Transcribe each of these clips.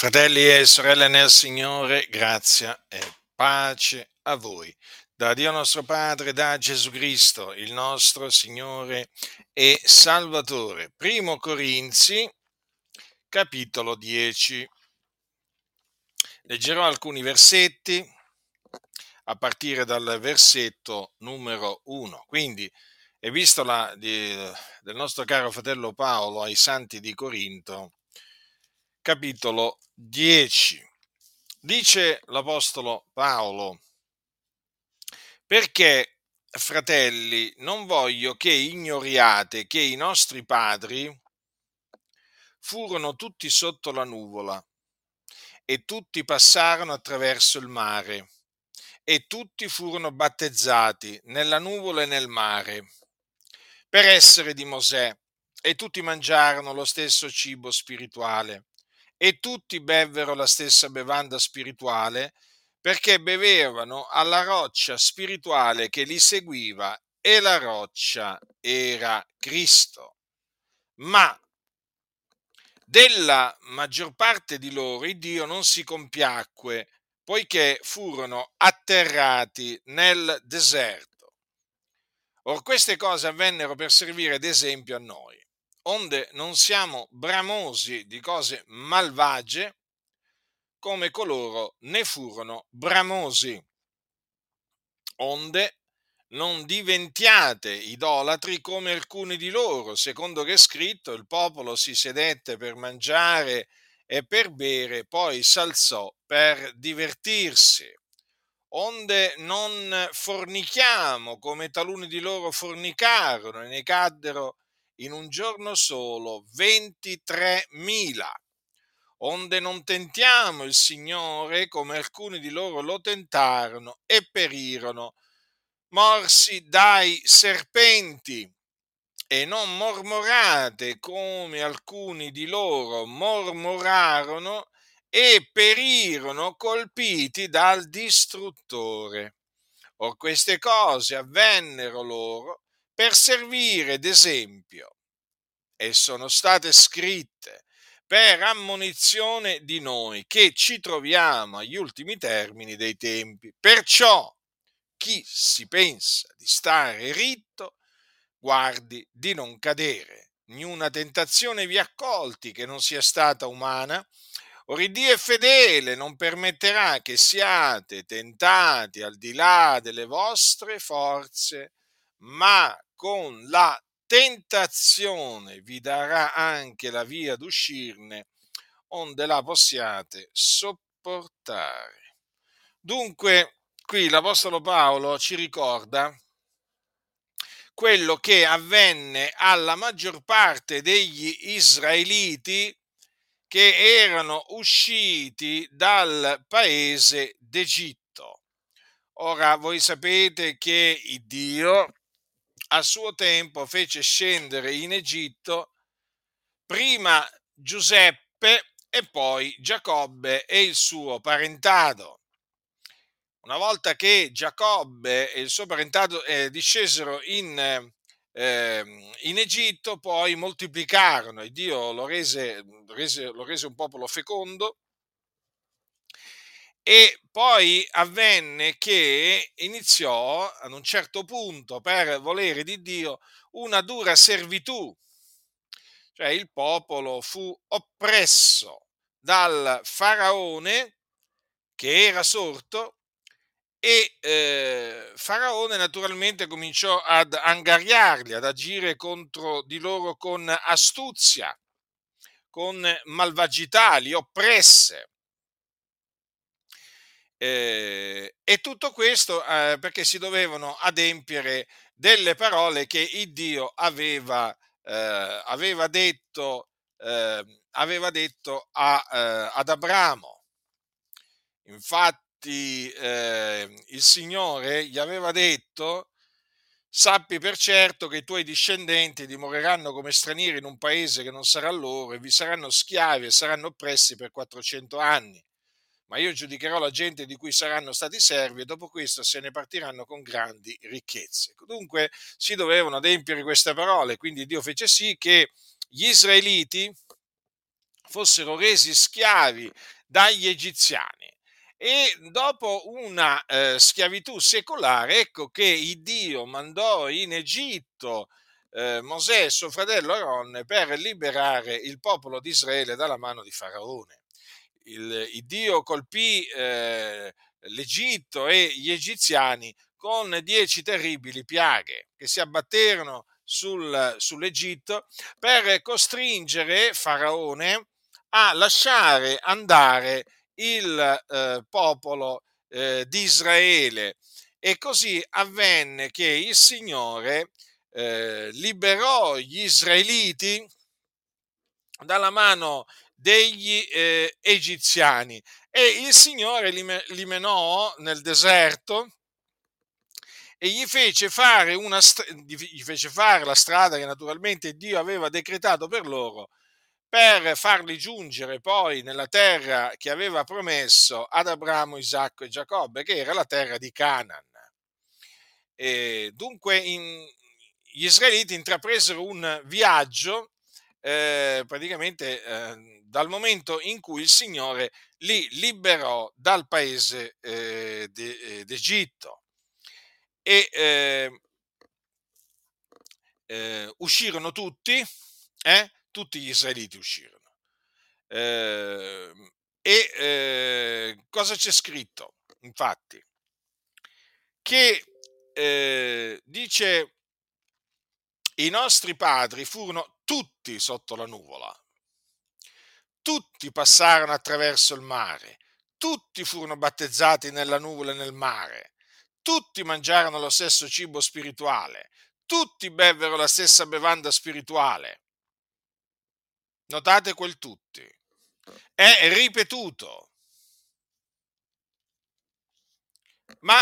Fratelli e sorelle nel Signore, grazia e pace a voi. Da Dio nostro Padre, da Gesù Cristo, il nostro Signore e Salvatore. Primo Corinzi, capitolo 10. Leggerò alcuni versetti a partire dal versetto numero 1. Quindi, epistola di, del nostro caro fratello Paolo ai santi di Corinto, capitolo 10. Dice l'Apostolo Paolo, perché, fratelli, non voglio che ignoriate che i nostri padri furono tutti sotto la nuvola e tutti passarono attraverso il mare e tutti furono battezzati nella nuvola e nel mare per essere di Mosè e tutti mangiarono lo stesso cibo spirituale e tutti bevvero la stessa bevanda spirituale perché bevevano alla roccia spirituale che li seguiva e la roccia era Cristo. Ma della maggior parte di loro il Dio non si compiacque, poiché furono atterrati nel deserto. Or queste cose avvennero per servire d'esempio a noi onde non siamo bramosi di cose malvagie come coloro ne furono bramosi. Onde non diventiate idolatri come alcuni di loro, secondo che è scritto, il popolo si sedette per mangiare e per bere, poi s'alzò per divertirsi. Onde non fornichiamo come taluni di loro fornicarono e ne caddero in un giorno solo 23.000. Onde non tentiamo il Signore come alcuni di loro lo tentarono e perirono, morsi dai serpenti. E non mormorate come alcuni di loro mormorarono e perirono colpiti dal distruttore. Or queste cose avvennero loro per servire d'esempio e sono state scritte per ammonizione di noi che ci troviamo agli ultimi termini dei tempi. Perciò chi si pensa di stare ritto, guardi di non cadere. Niuna tentazione vi accolti che non sia stata umana. Or è fedele, non permetterà che siate tentati al di là delle vostre forze, ma con la tentazione vi darà anche la via d'uscirne, onde la possiate sopportare. Dunque, qui l'Apostolo Paolo ci ricorda quello che avvenne alla maggior parte degli israeliti che erano usciti dal paese d'Egitto. Ora voi sapete che Dio a suo tempo fece scendere in Egitto prima Giuseppe e poi Giacobbe e il suo parentado. Una volta che Giacobbe e il suo parentado eh, discesero in, eh, in, Egitto, poi moltiplicarono e Dio lo rese, rese, lo rese un popolo fecondo e poi avvenne che iniziò ad un certo punto, per volere di Dio, una dura servitù. Cioè il popolo fu oppresso dal faraone che era sorto e eh, Faraone naturalmente cominciò ad angariarli, ad agire contro di loro con astuzia, con malvagità, li oppresse. Eh, e tutto questo eh, perché si dovevano adempiere delle parole che il Dio aveva, eh, aveva detto, ehm, aveva detto a, eh, ad Abramo. Infatti ehm, il Signore gli aveva detto, sappi per certo che i tuoi discendenti dimoreranno come stranieri in un paese che non sarà loro e vi saranno schiavi e saranno oppressi per 400 anni ma io giudicherò la gente di cui saranno stati servi e dopo questo se ne partiranno con grandi ricchezze. Dunque si dovevano adempiere queste parole, quindi Dio fece sì che gli israeliti fossero resi schiavi dagli egiziani. E dopo una eh, schiavitù secolare, ecco che il Dio mandò in Egitto eh, Mosè e suo fratello Aaron per liberare il popolo di Israele dalla mano di Faraone. Il, il Dio colpì eh, l'Egitto e gli egiziani con dieci terribili piaghe che si abbatterono sul, sull'Egitto per costringere Faraone a lasciare andare il eh, popolo eh, di Israele. E così avvenne che il Signore eh, liberò gli israeliti dalla mano degli eh, egiziani e il Signore li, li menò nel deserto e gli fece, fare una, gli fece fare la strada che naturalmente Dio aveva decretato per loro per farli giungere poi nella terra che aveva promesso ad Abramo, Isacco e Giacobbe, che era la terra di Canaan. E dunque in, gli israeliti intrapresero un viaggio eh, praticamente eh, dal momento in cui il Signore li liberò dal paese eh, de, d'Egitto e eh, eh, uscirono tutti, eh? tutti gli israeliti uscirono. Eh, e eh, cosa c'è scritto? Infatti, che eh, dice i nostri padri furono tutti sotto la nuvola, tutti passarono attraverso il mare, tutti furono battezzati nella nuvola e nel mare, tutti mangiarono lo stesso cibo spirituale, tutti bevvero la stessa bevanda spirituale. Notate quel tutti. È ripetuto. Ma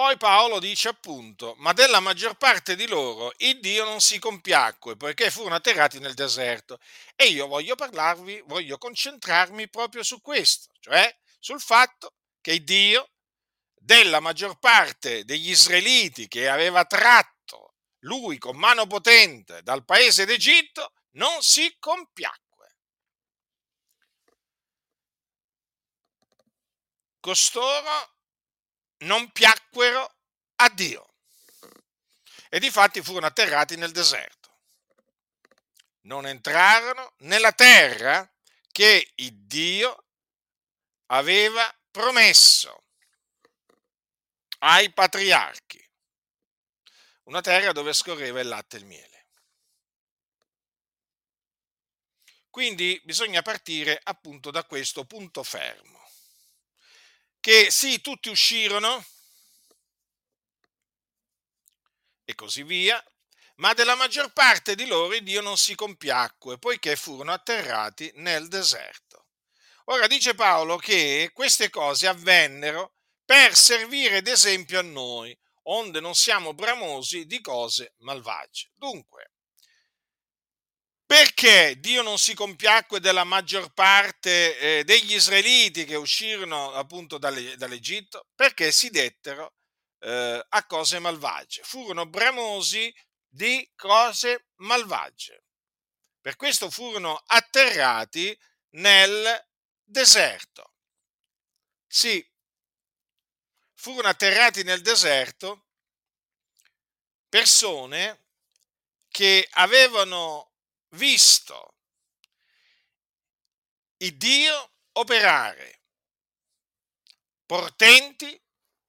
poi Paolo dice appunto, ma della maggior parte di loro il Dio non si compiacque poiché furono atterrati nel deserto. E io voglio parlarvi, voglio concentrarmi proprio su questo, cioè sul fatto che Dio della maggior parte degli israeliti che aveva tratto lui con mano potente dal paese d'Egitto, non si compiacque. Costoro non piacquero a Dio e difatti furono atterrati nel deserto. Non entrarono nella terra che Dio aveva promesso ai patriarchi, una terra dove scorreva il latte e il miele. Quindi bisogna partire appunto da questo punto fermo, che sì, tutti uscirono e così via, ma della maggior parte di loro Dio non si compiacque, poiché furono atterrati nel deserto. Ora dice Paolo che queste cose avvennero per servire d'esempio a noi, onde non siamo bramosi di cose malvagie. Dunque, perché Dio non si compiacque della maggior parte eh, degli israeliti che uscirono appunto dall'Egitto? Perché si dettero eh, a cose malvagie, furono bramosi di cose malvagie. Per questo furono atterrati nel deserto. Sì, furono atterrati nel deserto persone che avevano visto il Dio operare portenti,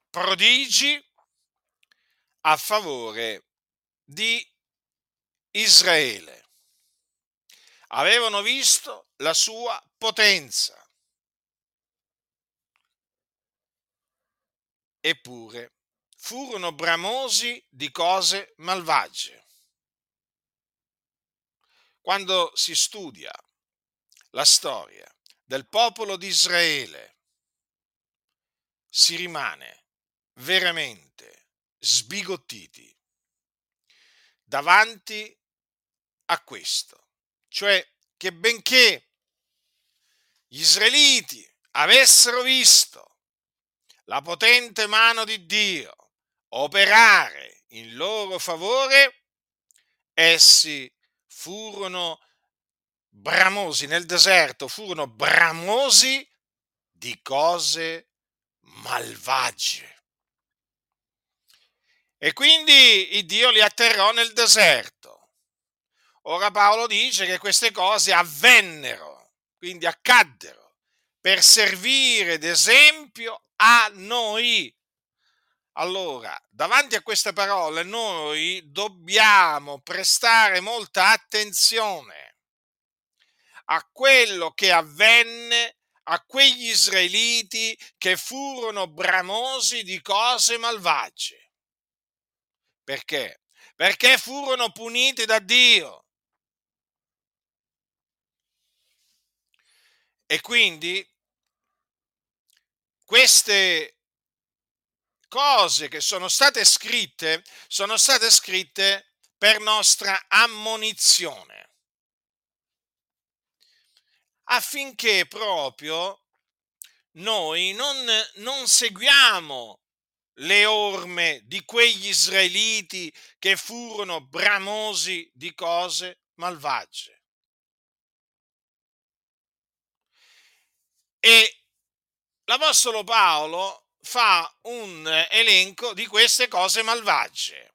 prodigi a favore di Israele. Avevano visto la sua potenza. eppure furono bramosi di cose malvagie. Quando si studia la storia del popolo di Israele, si rimane veramente sbigottiti davanti a questo, cioè che benché gli israeliti avessero visto la potente mano di Dio operare in loro favore, essi furono bramosi nel deserto, furono bramosi di cose malvagie. E quindi il Dio li atterrò nel deserto. Ora Paolo dice che queste cose avvennero, quindi accaddero, per servire d'esempio a noi. Allora, davanti a queste parole noi dobbiamo prestare molta attenzione a quello che avvenne a quegli israeliti che furono bramosi di cose malvagie. Perché? Perché furono puniti da Dio. E quindi queste cose che sono state scritte sono state scritte per nostra ammonizione affinché proprio noi non, non seguiamo le orme di quegli israeliti che furono bramosi di cose malvagie. E l'Apostolo Paolo fa un elenco di queste cose malvagie,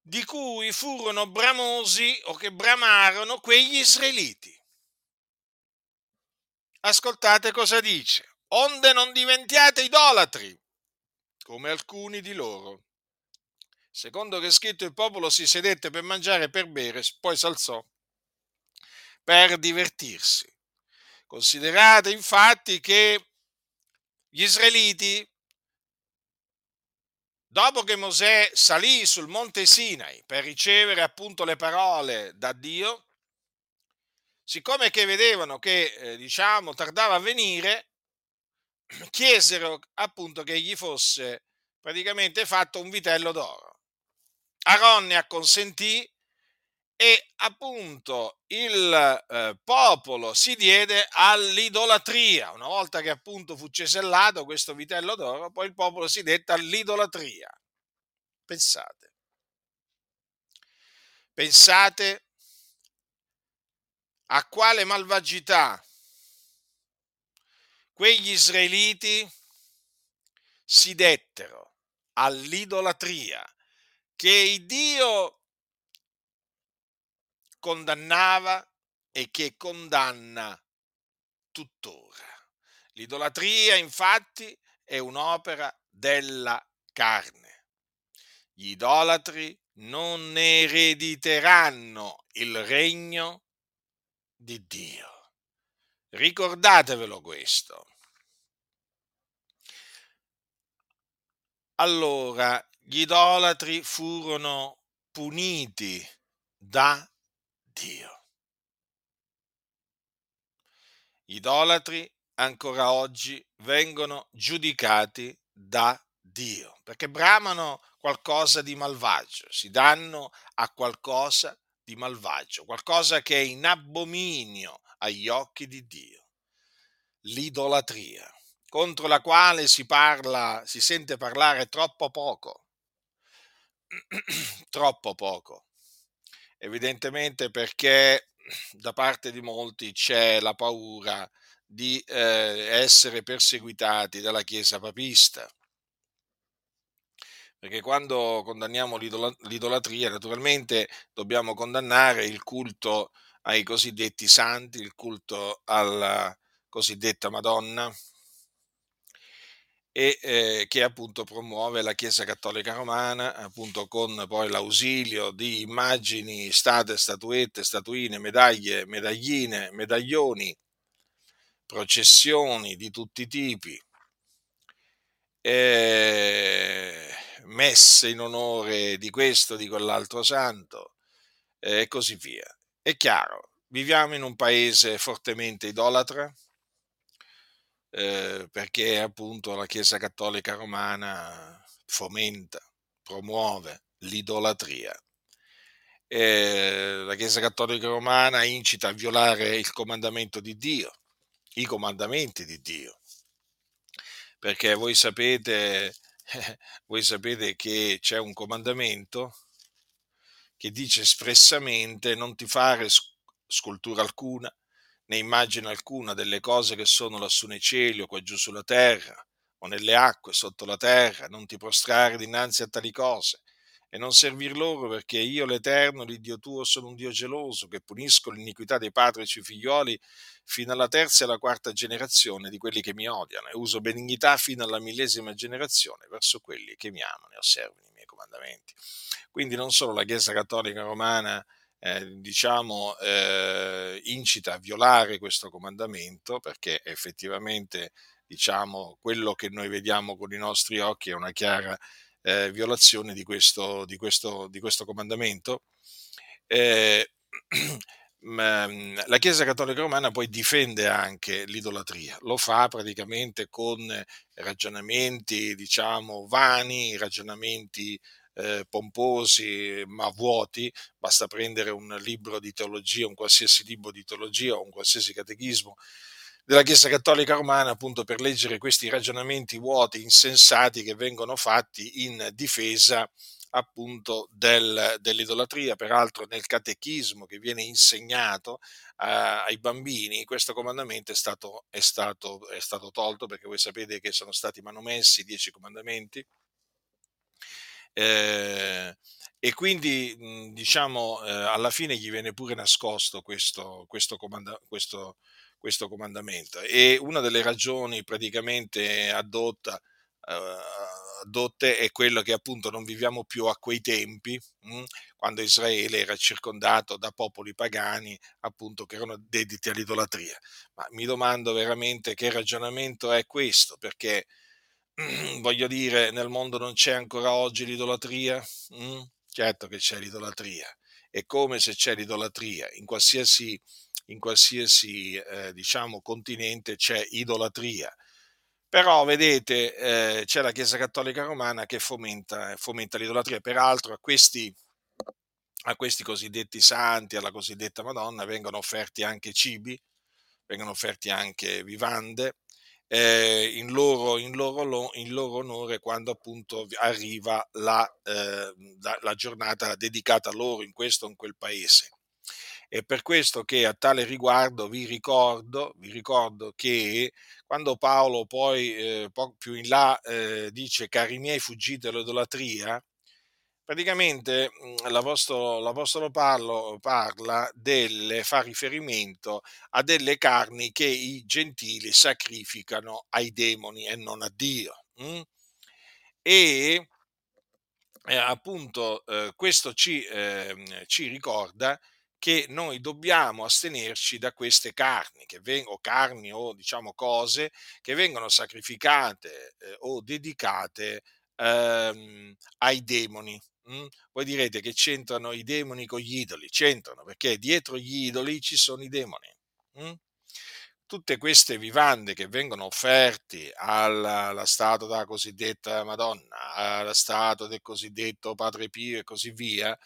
di cui furono bramosi o che bramarono quegli israeliti. Ascoltate cosa dice onde non diventiate idolatri, come alcuni di loro. Secondo che è scritto il popolo si sedette per mangiare e per bere, poi s'alzò per divertirsi. Considerate infatti che gli israeliti, dopo che Mosè salì sul monte Sinai per ricevere appunto le parole da Dio, siccome che vedevano che eh, diciamo tardava a venire, chiesero appunto che gli fosse praticamente fatto un vitello d'oro. Aaron acconsentì e appunto il eh, popolo si diede all'idolatria. Una volta che appunto fu cesellato questo vitello d'oro, poi il popolo si dette all'idolatria. Pensate. Pensate a quale malvagità quegli israeliti si dettero all'idolatria che Dio condannava e che condanna tuttora. L'idolatria infatti è un'opera della carne. Gli idolatri non erediteranno il regno di Dio. Ricordatevelo questo. Allora, gli idolatri furono puniti da Dio. Gli idolatri ancora oggi vengono giudicati da Dio perché bramano qualcosa di malvagio, si danno a qualcosa di malvagio, qualcosa che è in abominio agli occhi di Dio. L'idolatria, contro la quale si parla, si sente parlare troppo poco. troppo poco. Evidentemente perché da parte di molti c'è la paura di eh, essere perseguitati dalla Chiesa papista. Perché quando condanniamo l'idolatria, naturalmente dobbiamo condannare il culto ai cosiddetti santi, il culto alla cosiddetta Madonna, e eh, che appunto promuove la Chiesa Cattolica Romana, appunto con poi l'ausilio di immagini, state, statuette, statuine, medaglie, medagline, medaglioni, processioni di tutti i tipi, eh, messe in onore di questo, di quell'altro santo eh, e così via. È chiaro, viviamo in un paese fortemente idolatra, eh, perché appunto la Chiesa Cattolica Romana fomenta, promuove l'idolatria. Eh, la Chiesa Cattolica Romana incita a violare il comandamento di Dio, i comandamenti di Dio, perché voi sapete, voi sapete che c'è un comandamento che dice espressamente non ti fare scultura alcuna, né immagine alcuna delle cose che sono lassù nei cieli o qua giù sulla terra o nelle acque sotto la terra, non ti prostrare dinanzi a tali cose e non servir loro perché io l'Eterno, l'Iddio tuo, sono un Dio geloso che punisco l'iniquità dei padri sui figlioli fino alla terza e alla quarta generazione di quelli che mi odiano e uso benignità fino alla millesima generazione verso quelli che mi amano e osservano i miei comandamenti. Quindi non solo la Chiesa Cattolica Romana eh, diciamo, eh, incita a violare questo comandamento perché effettivamente diciamo, quello che noi vediamo con i nostri occhi è una chiara eh, violazione di questo, di, questo, di questo, comandamento. Eh, mm, la Chiesa Cattolica Romana poi difende anche l'idolatria, lo fa praticamente con ragionamenti, diciamo, vani, ragionamenti eh, pomposi ma vuoti, basta prendere un libro di teologia, un qualsiasi libro di teologia o un qualsiasi catechismo della Chiesa Cattolica Romana appunto per leggere questi ragionamenti vuoti, insensati che vengono fatti in difesa appunto del, dell'idolatria. Peraltro nel catechismo che viene insegnato uh, ai bambini questo comandamento è stato, è, stato, è stato tolto perché voi sapete che sono stati manomessi i dieci comandamenti. Eh, e quindi diciamo eh, alla fine gli viene pure nascosto questo, questo, comanda- questo, questo comandamento. E una delle ragioni praticamente adotta, eh, adotte è quello che appunto non viviamo più a quei tempi, mh, quando Israele era circondato da popoli pagani appunto che erano dediti all'idolatria. Ma mi domando veramente che ragionamento è questo, perché voglio dire, nel mondo non c'è ancora oggi l'idolatria? Mh? Certo che c'è l'idolatria. È come se c'è l'idolatria in qualsiasi in qualsiasi eh, diciamo, continente c'è idolatria. Però vedete, eh, c'è la Chiesa Cattolica Romana che fomenta, fomenta l'idolatria. Peraltro a questi, a questi cosiddetti santi, alla cosiddetta Madonna, vengono offerti anche cibi, vengono offerti anche vivande, eh, in, loro, in, loro, in, loro, onore quando appunto arriva la, eh, la, giornata dedicata a loro in questo o in quel paese. È per questo che a tale riguardo vi ricordo, vi ricordo che quando Paolo poi eh, più in là eh, dice cari miei fuggite dall'idolatria, praticamente mhmm, l'Apostolo, l'Apostolo Paolo parla delle, fa riferimento a delle carni che i gentili sacrificano ai demoni e non a Dio. Hm? E eh, appunto eh, questo ci, eh, ci ricorda che noi dobbiamo astenerci da queste carni, che vengono, carni o diciamo cose che vengono sacrificate eh, o dedicate ehm, ai demoni. Mm? Voi direte che c'entrano i demoni con gli idoli, c'entrano perché dietro gli idoli ci sono i demoni. Mm? Tutte queste vivande che vengono offerte alla, alla statua della cosiddetta Madonna, alla statua del cosiddetto Padre Pio e così via,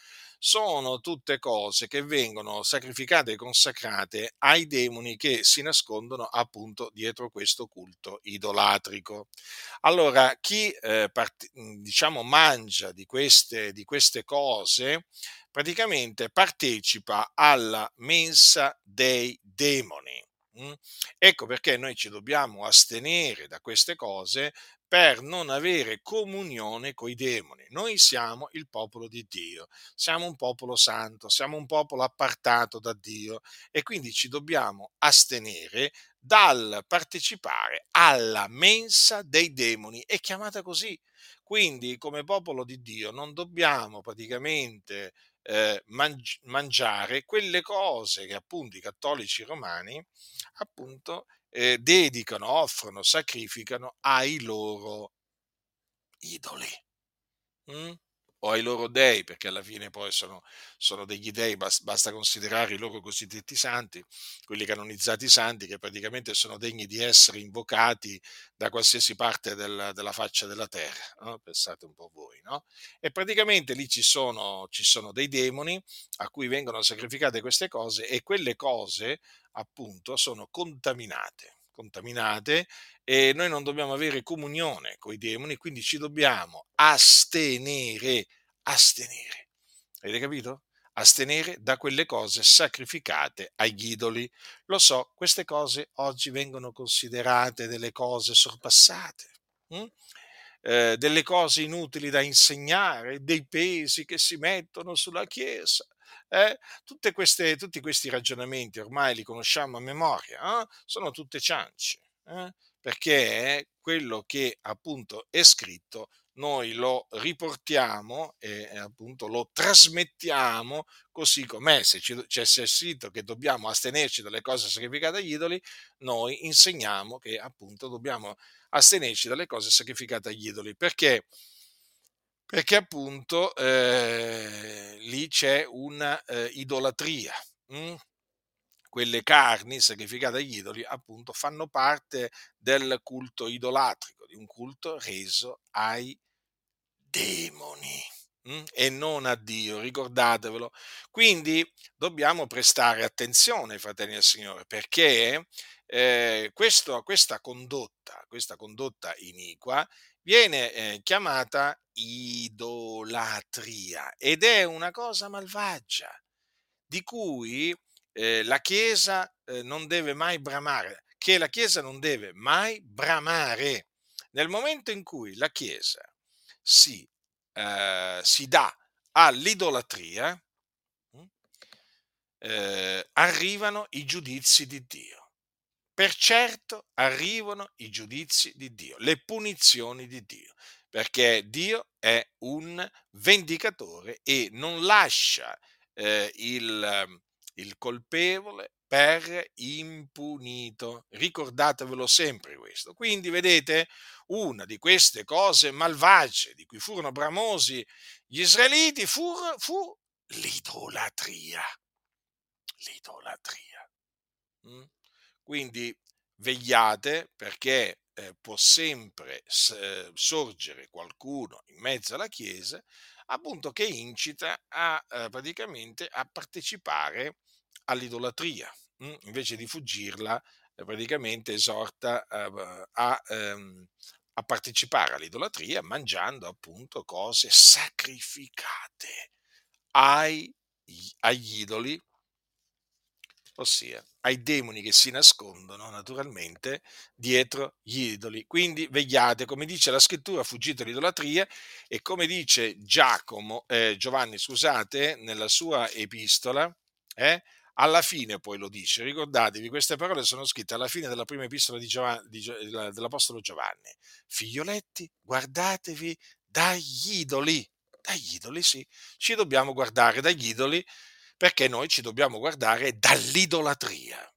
sono tutte cose che vengono sacrificate e consacrate ai demoni che si nascondono appunto dietro questo culto idolatrico. Allora, chi eh, part- diciamo mangia di queste, di queste cose praticamente partecipa alla mensa dei demoni. Mm? Ecco perché noi ci dobbiamo astenere da queste cose per non avere comunione con i demoni. Noi siamo il popolo di Dio, siamo un popolo santo, siamo un popolo appartato da Dio e quindi ci dobbiamo astenere dal partecipare alla mensa dei demoni. È chiamata così. Quindi come popolo di Dio non dobbiamo praticamente eh, mangi- mangiare quelle cose che appunto i cattolici romani appunto eh, dedicano, offrono, sacrificano ai loro idoli. Mm? o ai loro dei, perché alla fine poi sono, sono degli dei, basta considerare i loro cosiddetti santi, quelli canonizzati santi, che praticamente sono degni di essere invocati da qualsiasi parte del, della faccia della terra. No? Pensate un po' voi, no? E praticamente lì ci sono, ci sono dei demoni a cui vengono sacrificate queste cose e quelle cose appunto sono contaminate contaminate e noi non dobbiamo avere comunione con i demoni, quindi ci dobbiamo astenere, astenere. Avete capito? astenere da quelle cose sacrificate agli idoli. Lo so, queste cose oggi vengono considerate delle cose sorpassate. Hm? Eh, delle cose inutili da insegnare, dei pesi che si mettono sulla Chiesa. Eh? Queste, tutti questi ragionamenti ormai li conosciamo a memoria, eh? sono tutte ciance, eh? perché quello che appunto è scritto noi lo riportiamo e appunto lo trasmettiamo così com'è. Se c'è scritto che dobbiamo astenerci dalle cose sacrificate agli idoli, noi insegniamo che appunto dobbiamo astenerci dalle cose sacrificate agli idoli. Perché? Perché appunto eh, lì c'è una eh? Quelle carni sacrificate agli idoli appunto fanno parte del culto idolatrico, di un culto reso ai demoni hm? e non a Dio, ricordatevelo. Quindi dobbiamo prestare attenzione, fratelli del Signore, perché eh, questo, questa condotta, questa condotta iniqua viene eh, chiamata idolatria ed è una cosa malvagia di cui eh, la Chiesa eh, non deve mai bramare, che la Chiesa non deve mai bramare. Nel momento in cui la Chiesa si, eh, si dà all'idolatria, hm, eh, arrivano i giudizi di Dio. Per certo arrivano i giudizi di Dio, le punizioni di Dio, perché Dio è un vendicatore e non lascia eh, il, il colpevole per impunito. Ricordatevelo sempre questo. Quindi vedete, una di queste cose malvagie di cui furono bramosi gli israeliti fu, fu l'idolatria. L'idolatria. Mm? Quindi vegliate perché eh, può sempre eh, sorgere qualcuno in mezzo alla Chiesa appunto che incita a eh, praticamente a partecipare all'idolatria, mh? Hm? invece di fuggirla eh, praticamente esorta a, a, ehm, a partecipare all'idolatria mangiando appunto cose sacrificate ai, agli idoli ossia ai demoni che si nascondono naturalmente dietro gli idoli. Quindi vegliate, come dice la scrittura, fuggite l'idolatria e come dice Giacomo, eh, Giovanni, scusate, nella sua epistola, eh, alla fine poi lo dice, ricordatevi, queste parole sono scritte alla fine della prima epistola di Giovanni, di, dell'Apostolo Giovanni. Figlioletti, guardatevi dagli idoli, dagli idoli sì, ci dobbiamo guardare dagli idoli perché noi ci dobbiamo guardare dall'idolatria.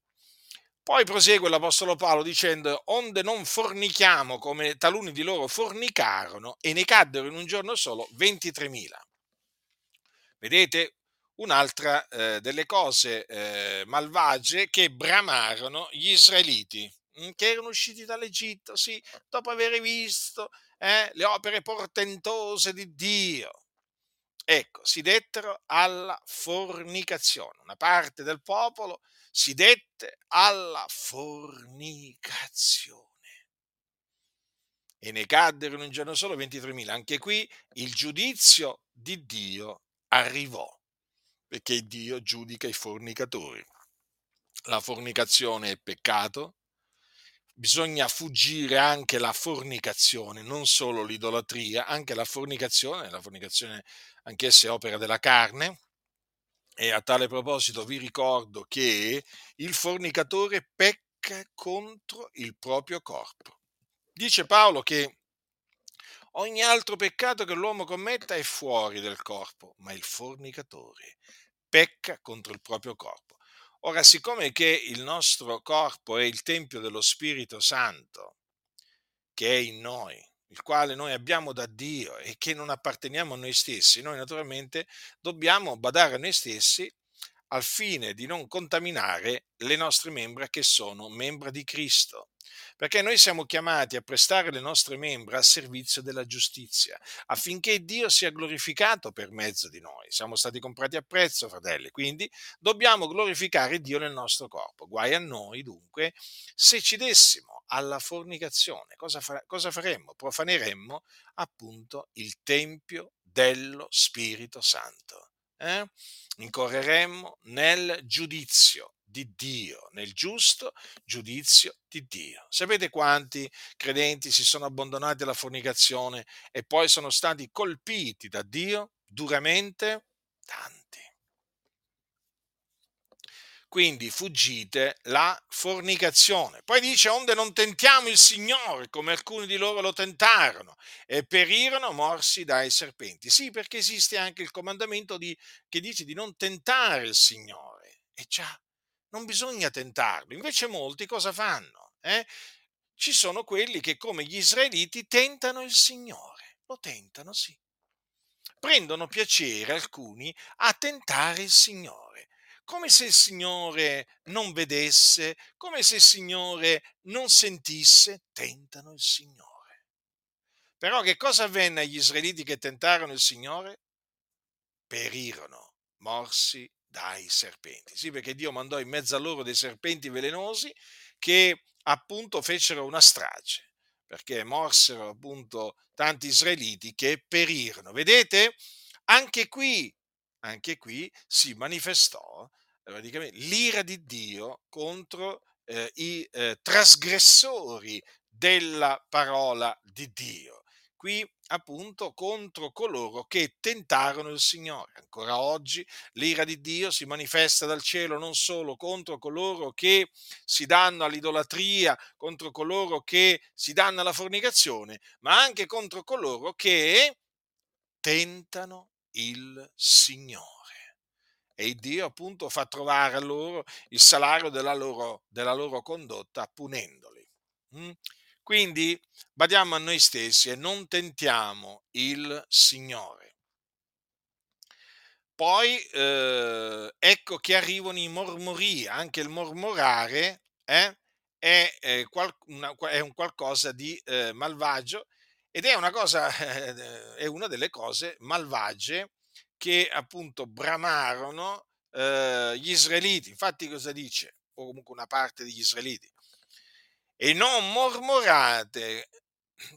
Poi prosegue l'Apostolo Paolo dicendo, onde non fornichiamo come taluni di loro fornicarono e ne caddero in un giorno solo 23.000. Vedete un'altra eh, delle cose eh, malvagie che bramarono gli israeliti, mm, che erano usciti dall'Egitto, sì, dopo aver visto eh, le opere portentose di Dio ecco, si dettero alla fornicazione. Una parte del popolo si dette alla fornicazione. E ne caddero in un giorno solo 23.000. Anche qui il giudizio di Dio arrivò, perché Dio giudica i fornicatori. La fornicazione è peccato, bisogna fuggire anche la fornicazione, non solo l'idolatria, anche la fornicazione, la fornicazione anch'essa è opera della carne. E a tale proposito vi ricordo che il fornicatore pecca contro il proprio corpo. Dice Paolo che ogni altro peccato che l'uomo commetta è fuori del corpo, ma il fornicatore pecca contro il proprio corpo. Ora, siccome che il nostro corpo è il Tempio dello Spirito Santo, che è in noi, il quale noi abbiamo da Dio e che non apparteniamo a noi stessi, noi naturalmente dobbiamo badare a noi stessi al fine di non contaminare le nostre membra che sono membra di Cristo perché noi siamo chiamati a prestare le nostre membra a servizio della giustizia, affinché Dio sia glorificato per mezzo di noi. Siamo stati comprati a prezzo, fratelli, quindi dobbiamo glorificare Dio nel nostro corpo. Guai a noi, dunque, se ci dessimo alla fornicazione, cosa, fa- cosa faremmo? Profaneremmo appunto il Tempio dello Spirito Santo. eh, incorreremmo nel giudizio di Dio, nel giusto giudizio di Dio. Sapete quanti credenti si sono abbandonati alla fornicazione e poi sono stati colpiti da Dio duramente? Tanti. Quindi fuggite la fornicazione. Poi dice, onde non tentiamo il Signore, come alcuni di loro lo tentarono, e perirono morsi dai serpenti. Sì, perché esiste anche il comandamento di, che dice di non tentare il Signore. E già, non bisogna tentarlo. Invece molti cosa fanno? Eh? Ci sono quelli che come gli israeliti tentano il Signore. Lo tentano, sì. Prendono piacere alcuni a tentare il Signore come se il Signore non vedesse, come se il Signore non sentisse, tentano il Signore. Però che cosa avvenne agli israeliti che tentarono il Signore? Perirono, morsi dai serpenti. Sì, perché Dio mandò in mezzo a loro dei serpenti velenosi che appunto fecero una strage, perché morsero appunto tanti israeliti che perirono. Vedete? Anche qui anche qui si manifestò l'ira di Dio contro eh, i eh, trasgressori della parola di Dio. Qui appunto contro coloro che tentarono il Signore. Ancora oggi l'ira di Dio si manifesta dal cielo non solo contro coloro che si danno all'idolatria, contro coloro che si danno alla fornicazione, ma anche contro coloro che tentano il Signore. E Dio appunto fa trovare a loro il salario della loro, della loro condotta punendoli. Mm? Quindi badiamo a noi stessi e non tentiamo il Signore. Poi eh, ecco che arrivano i mormorii, anche il mormorare eh, è, è, qual, una, è, un qualcosa di eh, malvagio ed è una cosa, è una delle cose malvagie che appunto bramarono eh, gli israeliti. Infatti cosa dice? O comunque una parte degli israeliti. E non mormorate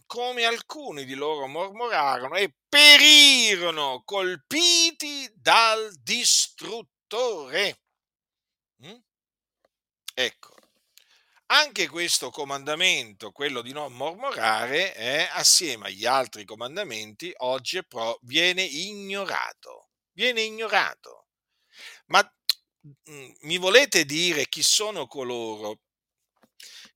come alcuni di loro mormorarono e perirono colpiti dal distruttore. Mm? Ecco, anche questo comandamento, quello di non mormorare, eh, assieme agli altri comandamenti, oggi pro, viene ignorato. Viene ignorato. Ma mm, mi volete dire chi sono coloro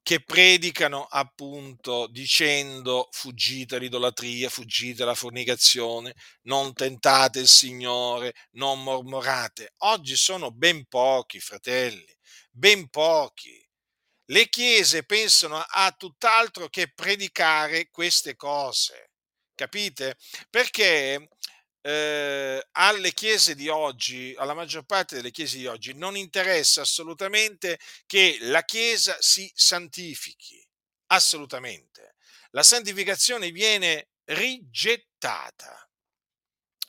che predicano appunto dicendo fuggite all'idolatria, fuggite alla fornicazione, non tentate il Signore, non mormorate. Oggi sono ben pochi, fratelli, ben pochi le chiese pensano a tutt'altro che predicare queste cose, capite? Perché eh, alle chiese di oggi, alla maggior parte delle chiese di oggi, non interessa assolutamente che la chiesa si santifichi, assolutamente. La santificazione viene rigettata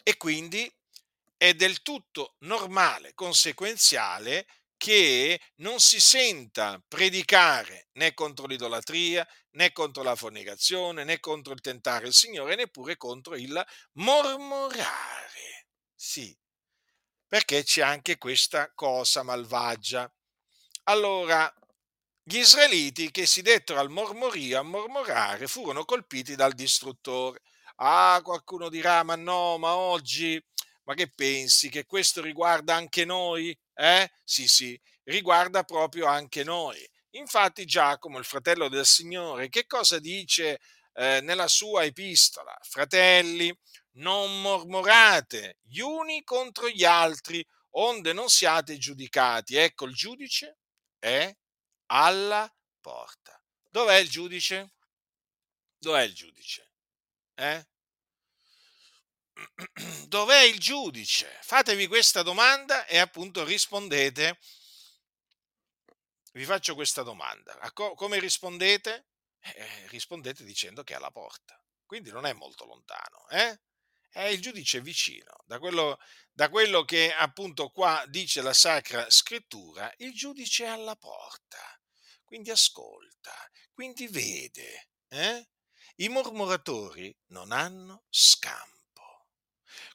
e quindi è del tutto normale, conseguenziale che non si senta predicare né contro l'idolatria, né contro la fornicazione, né contro il tentare il Signore, neppure contro il mormorare. Sì, perché c'è anche questa cosa malvagia. Allora, gli israeliti che si dettero al mormorio, a mormorare, furono colpiti dal distruttore. Ah, qualcuno dirà, ma no, ma oggi ma che pensi che questo riguarda anche noi? Eh? Sì, sì, riguarda proprio anche noi. Infatti Giacomo, il fratello del Signore, che cosa dice eh, nella sua epistola? Fratelli, non mormorate gli uni contro gli altri, onde non siate giudicati. Ecco, il giudice è alla porta. Dov'è il giudice? Dov'è il giudice? Eh? dov'è il giudice? Fatevi questa domanda e appunto rispondete. Vi faccio questa domanda. come rispondete? Eh, rispondete dicendo che è alla porta. Quindi non è molto lontano. Eh? È il giudice vicino. Da quello, da quello che appunto qua dice la Sacra Scrittura, il giudice è alla porta. Quindi ascolta, quindi vede. Eh? I mormoratori non hanno scampo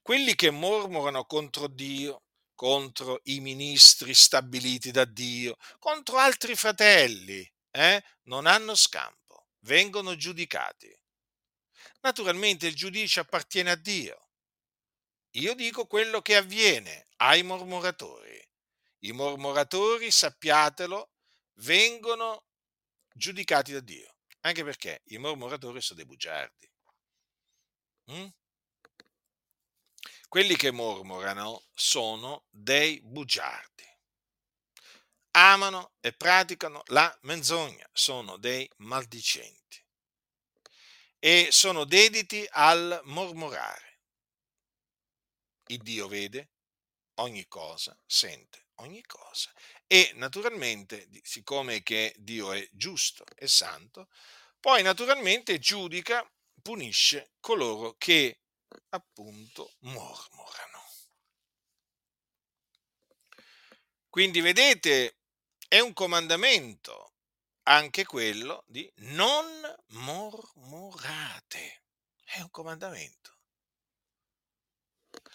quelli che mormorano contro Dio, contro i ministri stabiliti da Dio, contro altri fratelli, eh, non hanno scampo, vengono giudicati. Naturalmente il giudice appartiene a Dio. Io dico quello che avviene ai mormoratori. I mormoratori, sappiatelo, vengono giudicati da Dio, anche perché i mormoratori sono dei bugiardi. Mm? Quelli che mormorano sono dei bugiardi. Amano e praticano la menzogna, sono dei maldicenti e sono dediti al mormorare. Il Dio vede ogni cosa, sente ogni cosa e naturalmente, siccome che Dio è giusto e santo, poi naturalmente giudica, punisce coloro che appunto mormorano. Quindi vedete, è un comandamento anche quello di non mormorate. È un comandamento.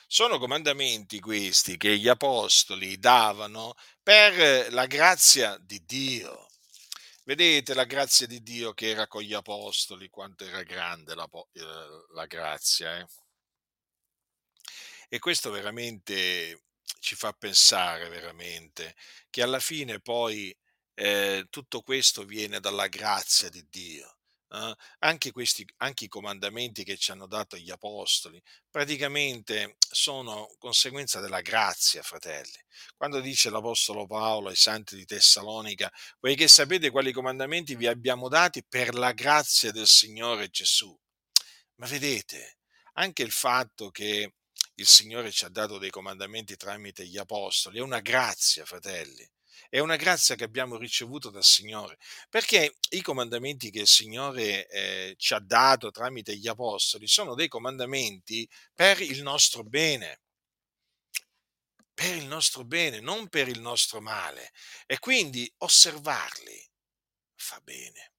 Sono comandamenti questi che gli apostoli davano per la grazia di Dio. Vedete la grazia di Dio che era con gli apostoli, quanto era grande la, eh, la grazia. Eh? E questo veramente ci fa pensare veramente che alla fine poi eh, tutto questo viene dalla grazia di Dio. Eh? Anche, questi, anche i comandamenti che ci hanno dato gli apostoli praticamente sono conseguenza della grazia, fratelli. Quando dice l'apostolo Paolo ai santi di Tessalonica, poiché sapete quali comandamenti vi abbiamo dati per la grazia del Signore Gesù. Ma vedete, anche il fatto che il Signore ci ha dato dei comandamenti tramite gli apostoli è una grazia, fratelli è una grazia che abbiamo ricevuto dal Signore, perché i comandamenti che il Signore eh, ci ha dato tramite gli apostoli sono dei comandamenti per il nostro bene, per il nostro bene, non per il nostro male. E quindi osservarli fa bene.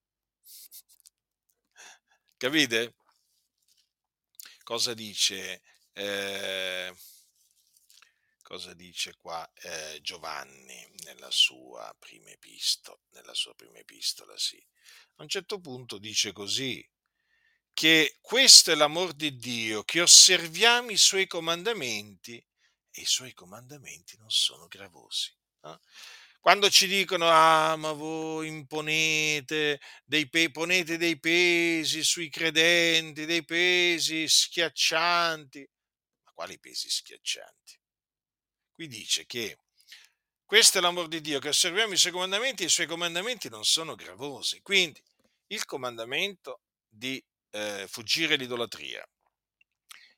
Capite? Cosa dice? Eh, cosa dice qua eh, Giovanni nella sua prima epistola, nella sua prima epistola, sì. A un certo punto dice così, che questo è l'amor di Dio, che osserviamo i suoi comandamenti e i suoi comandamenti non sono gravosi. Eh? Quando ci dicono, ah, ma voi imponete dei, pe- ponete dei pesi sui credenti, dei pesi schiaccianti, quali pesi schiaccianti? Qui dice che questo è l'amor di Dio, che osserviamo i suoi comandamenti e i suoi comandamenti non sono gravosi. Quindi il comandamento di eh, fuggire l'idolatria,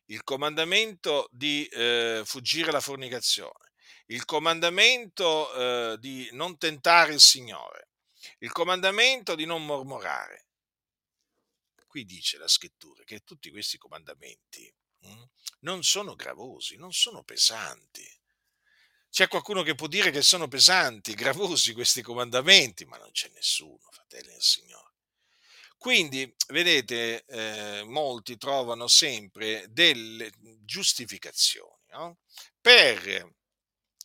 il comandamento di eh, fuggire la fornicazione, il comandamento eh, di non tentare il Signore, il comandamento di non mormorare. Qui dice la scrittura che tutti questi comandamenti non sono gravosi, non sono pesanti c'è qualcuno che può dire che sono pesanti, gravosi questi comandamenti, ma non c'è nessuno, fratelli del Signore. Quindi, vedete, eh, molti trovano sempre delle giustificazioni no? per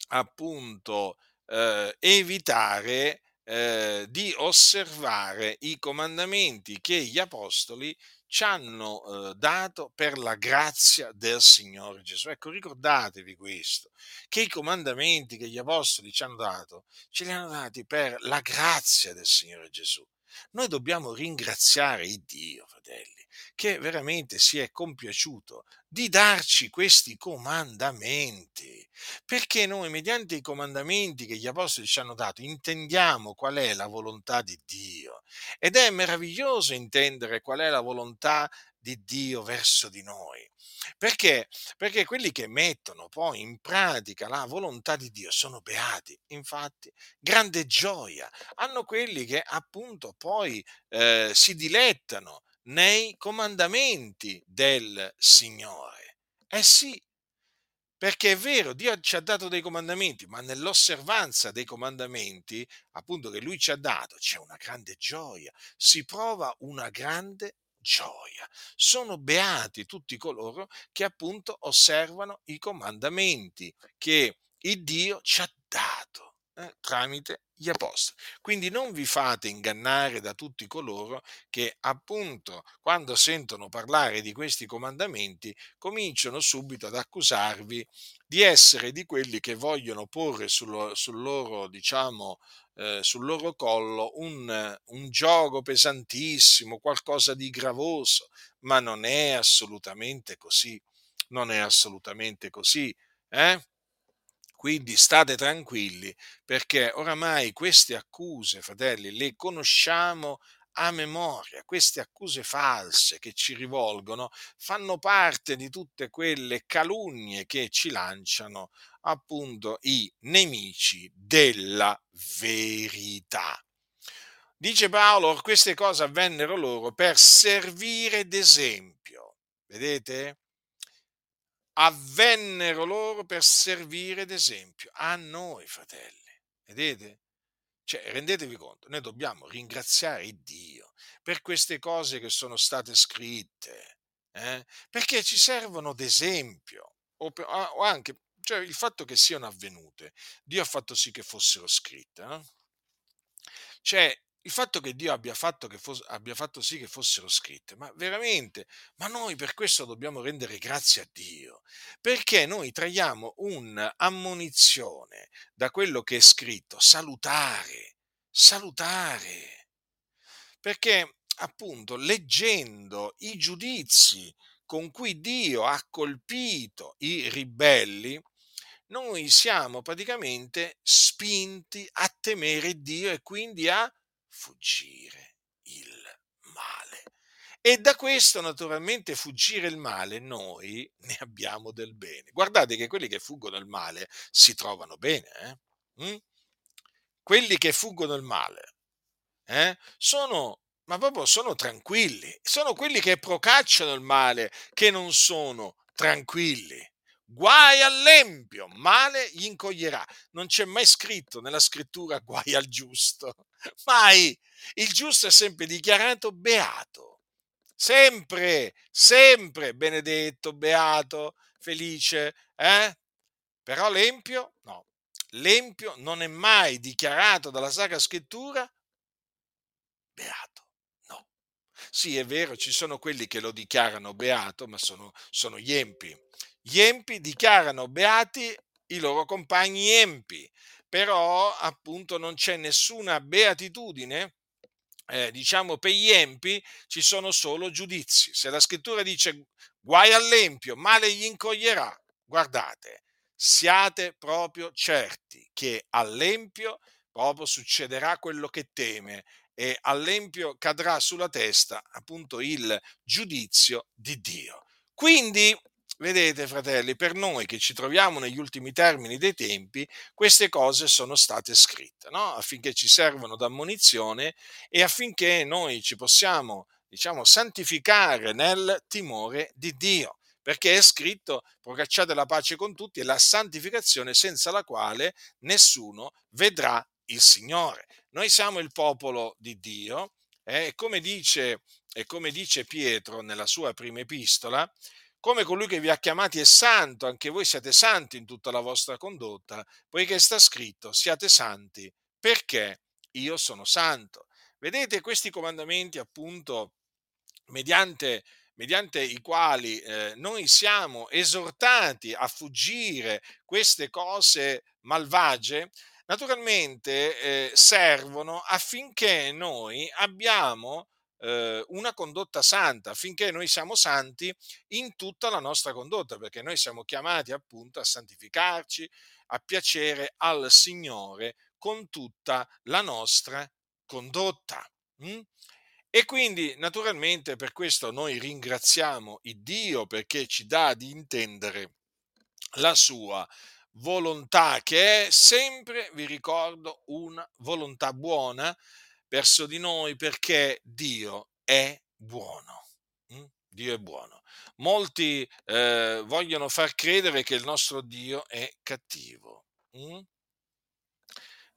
appunto eh, evitare eh, di osservare i comandamenti che gli apostoli ci hanno eh, dato per la grazia del Signore Gesù. Ecco, ricordatevi questo, che i comandamenti che gli apostoli ci hanno dato, ce li hanno dati per la grazia del Signore Gesù. Noi dobbiamo ringraziare il Dio, fratelli, che veramente si è compiaciuto di darci questi comandamenti, perché noi mediante i comandamenti che gli apostoli ci hanno dato intendiamo qual è la volontà di Dio ed è meraviglioso intendere qual è la volontà di Dio verso di noi. Perché? Perché quelli che mettono poi in pratica la volontà di Dio sono beati. Infatti, grande gioia hanno quelli che appunto poi eh, si dilettano nei comandamenti del Signore. Eh sì, perché è vero, Dio ci ha dato dei comandamenti, ma nell'osservanza dei comandamenti, appunto che Lui ci ha dato, c'è una grande gioia, si prova una grande gioia. Sono beati tutti coloro che appunto osservano i comandamenti che il Dio ci ha dato eh, tramite gli apostoli. Quindi non vi fate ingannare da tutti coloro che appunto quando sentono parlare di questi comandamenti cominciano subito ad accusarvi di essere di quelli che vogliono porre sul, sul loro, diciamo, eh, sul loro collo un, un gioco pesantissimo, qualcosa di gravoso, ma non è assolutamente così. Non è assolutamente così. Eh? Quindi state tranquilli perché oramai queste accuse, fratelli, le conosciamo a memoria. Queste accuse false che ci rivolgono fanno parte di tutte quelle calunnie che ci lanciano appunto i nemici della verità. Dice Paolo, queste cose avvennero loro per servire d'esempio. Vedete? Avvennero loro per servire d'esempio a noi, fratelli. Vedete? Cioè, rendetevi conto, noi dobbiamo ringraziare Dio per queste cose che sono state scritte, eh? perché ci servono d'esempio, o, per, o, anche cioè, il fatto che siano avvenute. Dio ha fatto sì che fossero scritte. Eh? Cioè, il fatto che Dio abbia fatto, che fosse, abbia fatto, sì che fossero scritte, ma veramente, ma noi per questo dobbiamo rendere grazie a Dio, perché noi traiamo un'ammonizione da quello che è scritto, salutare, salutare, perché appunto leggendo i giudizi con cui Dio ha colpito i ribelli, noi siamo praticamente spinti a temere Dio e quindi a fuggire il male. E da questo naturalmente fuggire il male noi ne abbiamo del bene. Guardate che quelli che fuggono il male si trovano bene. Eh? Mm? Quelli che fuggono il male eh? sono, ma proprio sono tranquilli. Sono quelli che procacciano il male che non sono tranquilli. Guai all'empio, male gli incoglierà. Non c'è mai scritto nella scrittura guai al giusto. Mai. Il giusto è sempre dichiarato beato. Sempre, sempre benedetto, beato, felice. Eh? Però l'empio, no. L'empio non è mai dichiarato dalla Sacra Scrittura beato. No. Sì, è vero, ci sono quelli che lo dichiarano beato, ma sono, sono gli empi gli empi dichiarano beati i loro compagni empi, però appunto non c'è nessuna beatitudine eh, diciamo per gli empi ci sono solo giudizi. Se la scrittura dice guai all'empio, male gli incoglierà, guardate, siate proprio certi che all'empio proprio succederà quello che teme e all'empio cadrà sulla testa appunto il giudizio di Dio. Quindi Vedete, fratelli, per noi che ci troviamo negli ultimi termini dei tempi, queste cose sono state scritte, no? affinché ci servano da ammonizione e affinché noi ci possiamo, diciamo, santificare nel timore di Dio. Perché è scritto, procacciate la pace con tutti e la santificazione senza la quale nessuno vedrà il Signore. Noi siamo il popolo di Dio eh, come e come dice Pietro nella sua prima epistola, come colui che vi ha chiamati è santo, anche voi siate santi in tutta la vostra condotta, poiché sta scritto, siate santi, perché io sono santo. Vedete questi comandamenti appunto mediante, mediante i quali eh, noi siamo esortati a fuggire queste cose malvagie, naturalmente eh, servono affinché noi abbiamo eh, una condotta santa, affinché noi siamo santi in tutta la nostra condotta, perché noi siamo chiamati appunto a santificarci, a piacere al Signore con tutta la nostra condotta. Mm? E quindi naturalmente per questo noi ringraziamo il Dio perché ci dà di intendere la sua volontà, che è sempre, vi ricordo, una volontà buona, verso di noi perché Dio è buono. Mm? Dio è buono. Molti eh, vogliono far credere che il nostro Dio è cattivo. Mm?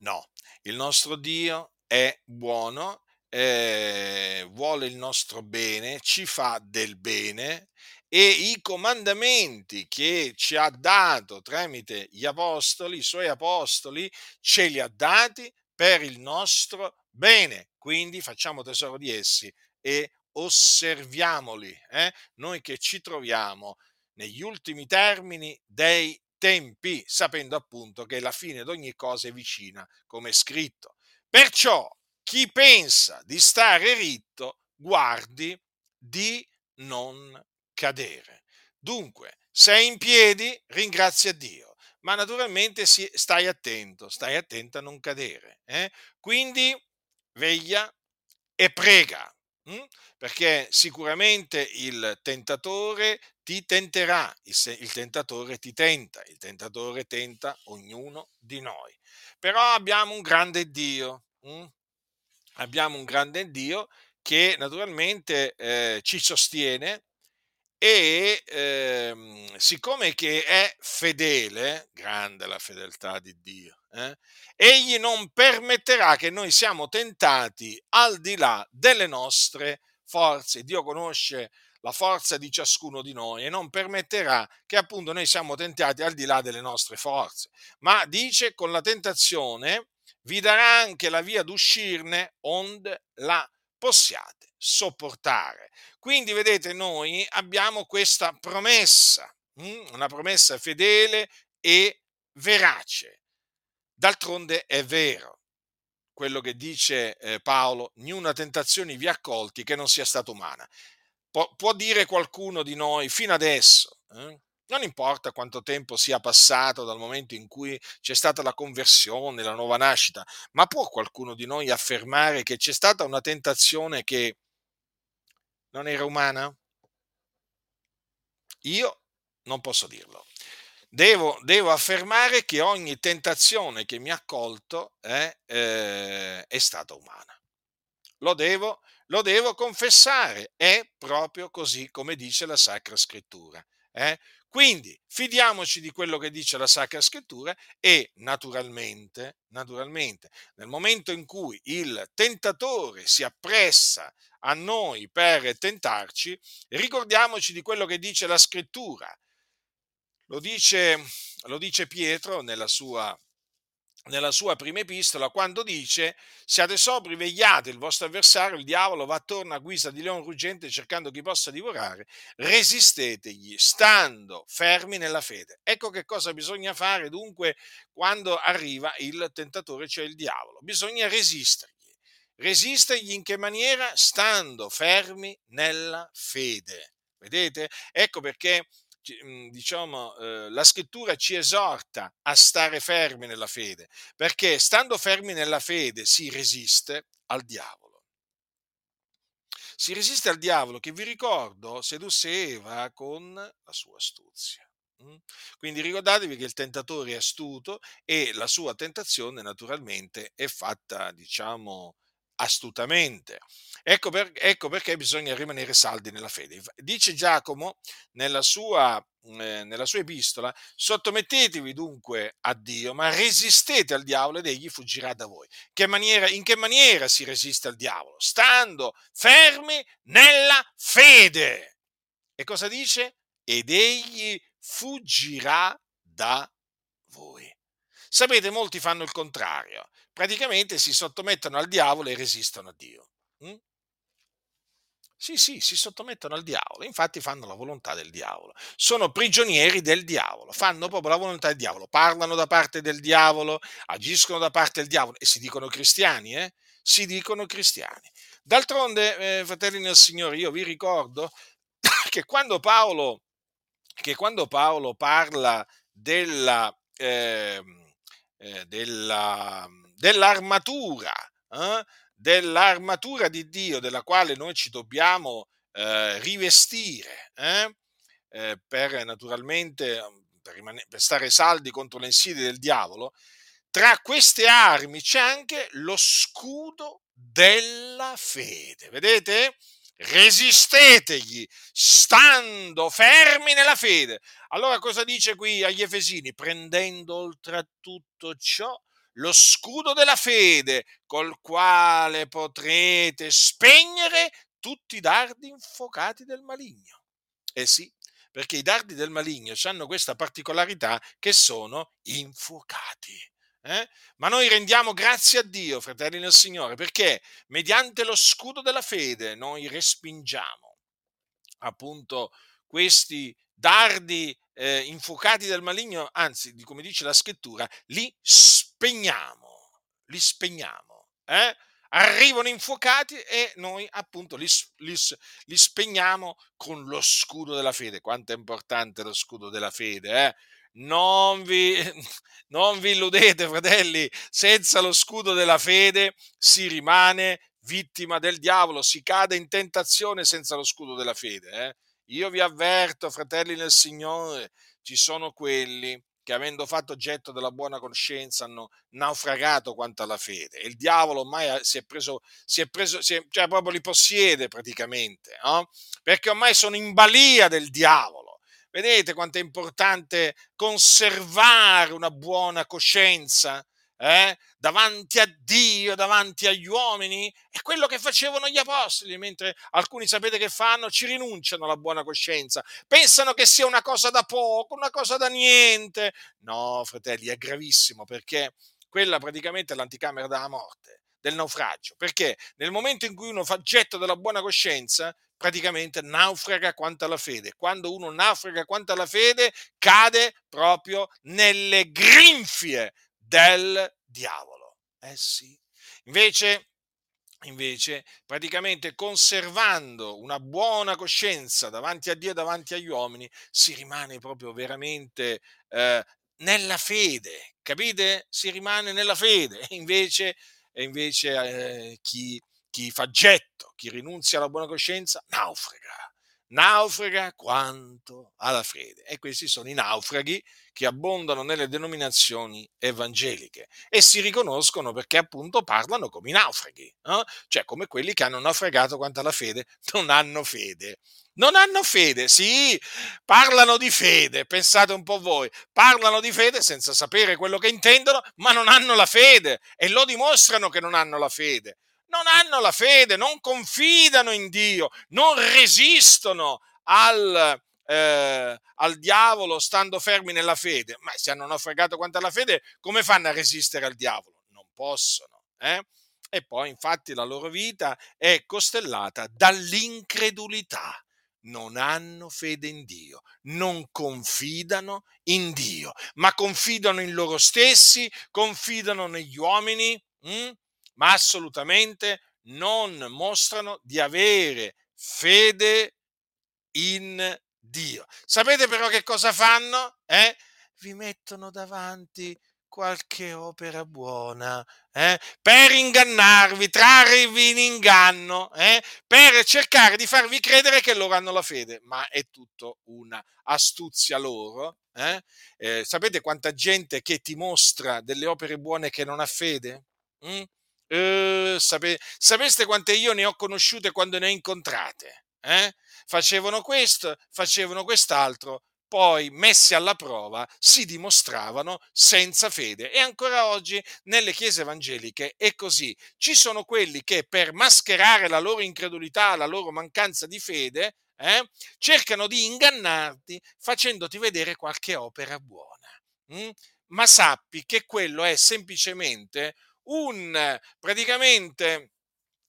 No, il nostro Dio è buono, eh, vuole il nostro bene, ci fa del bene e i comandamenti che ci ha dato tramite gli apostoli, i suoi apostoli, ce li ha dati per il nostro bene. Quindi facciamo tesoro di essi e osserviamoli, eh? noi che ci troviamo negli ultimi termini dei tempi, sapendo appunto che la fine di ogni cosa è vicina, come è scritto. Perciò chi pensa di stare ritto, guardi di non cadere. Dunque, sei in piedi, ringrazia Dio, ma naturalmente stai attento, stai attento a non cadere. Eh? Quindi veglia e prega, hm? perché sicuramente il tentatore ti tenterà, il, tentatore ti tenta, il tentatore tenta ognuno di noi. Però abbiamo un grande Dio, hm? abbiamo un grande Dio che naturalmente eh, ci sostiene e ehm, siccome che è fedele, grande la fedeltà di Dio, eh, egli non permetterà che noi siamo tentati al di là delle nostre forze. Dio conosce la forza di ciascuno di noi e non permetterà che appunto noi siamo tentati al di là delle nostre forze, ma dice con la tentazione vi darà anche la via d'uscirne onde la possiate sopportare. Quindi vedete, noi abbiamo questa promessa, hm? una promessa fedele e verace. D'altronde è vero quello che dice eh, Paolo, niuna tentazione vi ha colti che non sia stata umana. Pu- può dire qualcuno di noi fino adesso, eh? non importa quanto tempo sia passato dal momento in cui c'è stata la conversione, la nuova nascita, ma può qualcuno di noi affermare che c'è stata una tentazione che non era umana? Io non posso dirlo. Devo, devo, affermare che ogni tentazione che mi ha colto è, eh, è stata umana. Lo devo, lo devo, confessare, è proprio così come dice la Sacra Scrittura. Eh? Quindi fidiamoci di quello che dice la Sacra Scrittura e naturalmente, naturalmente, nel momento in cui il tentatore si appressa a noi per tentarci, ricordiamoci di quello che dice la Scrittura. Lo dice, lo dice Pietro nella sua nella sua prima epistola quando dice siate sobri, vegliate, il vostro avversario, il diavolo, va attorno a guisa di leone ruggente cercando chi possa divorare, resistetegli, stando fermi nella fede. Ecco che cosa bisogna fare dunque quando arriva il tentatore, cioè il diavolo. Bisogna resistergli. Resistergli in che maniera? Stando fermi nella fede. Vedete? Ecco perché Mhmm, diciamo, eh, la scrittura ci esorta a stare fermi nella fede, perché stando fermi nella fede si resiste al diavolo. Si resiste al diavolo che vi ricordo sedusse Eva con la sua astuzia. Mm? Quindi ricordatevi che il tentatore è astuto e la sua tentazione naturalmente è fatta, diciamo, astutamente. Ecco, per, ecco, perché bisogna rimanere saldi nella fede. Dice Giacomo nella sua, eh, nella sua epistola, sottomettetevi dunque a Dio, ma resistete al diavolo ed egli fuggirà da voi. Che maniera, in che maniera si resiste al diavolo? Stando fermi nella fede. E cosa dice? Ed egli fuggirà da voi. Sapete, molti fanno il contrario praticamente si sottomettono al diavolo e resistono a Dio. Mm? Sì, sì, si sottomettono al diavolo, infatti fanno la volontà del diavolo, sono prigionieri del diavolo, fanno proprio la volontà del diavolo, parlano da parte del diavolo, agiscono da parte del diavolo e si dicono cristiani, eh? Si dicono cristiani. D'altronde, eh, fratelli nel Signore, io vi ricordo che quando Paolo, che quando Paolo parla della, eh, della dell'armatura, eh? dell'armatura di Dio della quale noi ci dobbiamo eh, rivestire eh? eh per naturalmente per, rimane- per stare saldi contro le insidie del diavolo, tra queste armi c'è anche lo scudo della fede. Vedete? Resistetegli, stando fermi nella fede. Allora cosa dice qui agli Efesini? Prendendo oltre a tutto ciò lo scudo della fede, col quale potrete spegnere tutti i dardi infuocati del maligno. Eh sì, perché i dardi del maligno hanno questa particolarità che sono infuocati. Eh? Ma noi rendiamo grazie a Dio, fratelli nel Signore, perché mediante lo scudo della fede noi respingiamo appunto questi dardi eh, infuocati del maligno, anzi, come dice la scrittura, li spegniamo, li spegniamo. Eh? Arrivano infuocati e noi appunto li, li, li, spegniamo con lo scudo della fede. Quanto è importante lo scudo della fede, eh? Non vi, non vi illudete, fratelli, senza lo scudo della fede si rimane vittima del diavolo, si cade in tentazione senza lo scudo della fede. Eh? Io vi avverto, fratelli nel Signore, ci sono quelli che avendo fatto oggetto della buona coscienza hanno naufragato quanto alla fede. il diavolo ormai si è preso, si è preso, si è, cioè proprio li possiede praticamente, no? perché ormai sono in balia del diavolo. Vedete quanto è importante conservare una buona coscienza? Eh, davanti a Dio, davanti agli uomini, è quello che facevano gli apostoli, mentre alcuni sapete che fanno? Ci rinunciano alla buona coscienza, pensano che sia una cosa da poco, una cosa da niente. No, fratelli, è gravissimo perché quella praticamente è l'anticamera della morte, del naufragio, perché nel momento in cui uno fa getto della buona coscienza, praticamente naufraga quanto alla fede. Quando uno naufraga quanto alla fede, cade proprio nelle grinfie del diavolo. Eh sì. Invece, invece, praticamente conservando una buona coscienza davanti a Dio e davanti agli uomini, si rimane proprio veramente eh, nella fede, capite? Si rimane nella fede. E invece, e invece eh, chi, chi fa getto, chi rinunzia alla buona coscienza, naufraga naufraga quanto alla fede. E questi sono i naufraghi che abbondano nelle denominazioni evangeliche e si riconoscono perché appunto parlano come i naufraghi, no? cioè come quelli che hanno naufragato quanto alla fede, non hanno fede. Non hanno fede, sì, parlano di fede, pensate un po' voi, parlano di fede senza sapere quello che intendono, ma non hanno la fede e lo dimostrano che non hanno la fede non hanno la fede, non confidano in Dio, non resistono al, eh, al diavolo stando fermi nella fede. Ma se hanno naufragato quanto alla fede, come fanno a resistere al diavolo? Non possono. Eh? E poi infatti la loro vita è costellata dall'incredulità. Non hanno fede in Dio, non confidano in Dio, ma confidano in loro stessi, confidano negli uomini. Hm? Ma assolutamente non mostrano di avere fede in Dio. Sapete però che cosa fanno? Eh? Vi mettono davanti qualche opera buona eh? per ingannarvi, trarvi in inganno, eh? per cercare di farvi credere che loro hanno la fede, ma è tutto una astuzia loro. Eh? eh sapete quanta gente che ti mostra delle opere buone che non ha fede? Mm? Uh, sape, sapeste quante io ne ho conosciute quando ne ho incontrate? Eh? Facevano questo, facevano quest'altro, poi messi alla prova si dimostravano senza fede. E ancora oggi nelle chiese evangeliche è così. Ci sono quelli che per mascherare la loro incredulità, la loro mancanza di fede, eh, cercano di ingannarti facendoti vedere qualche opera buona. Mm? Ma sappi che quello è semplicemente un praticamente,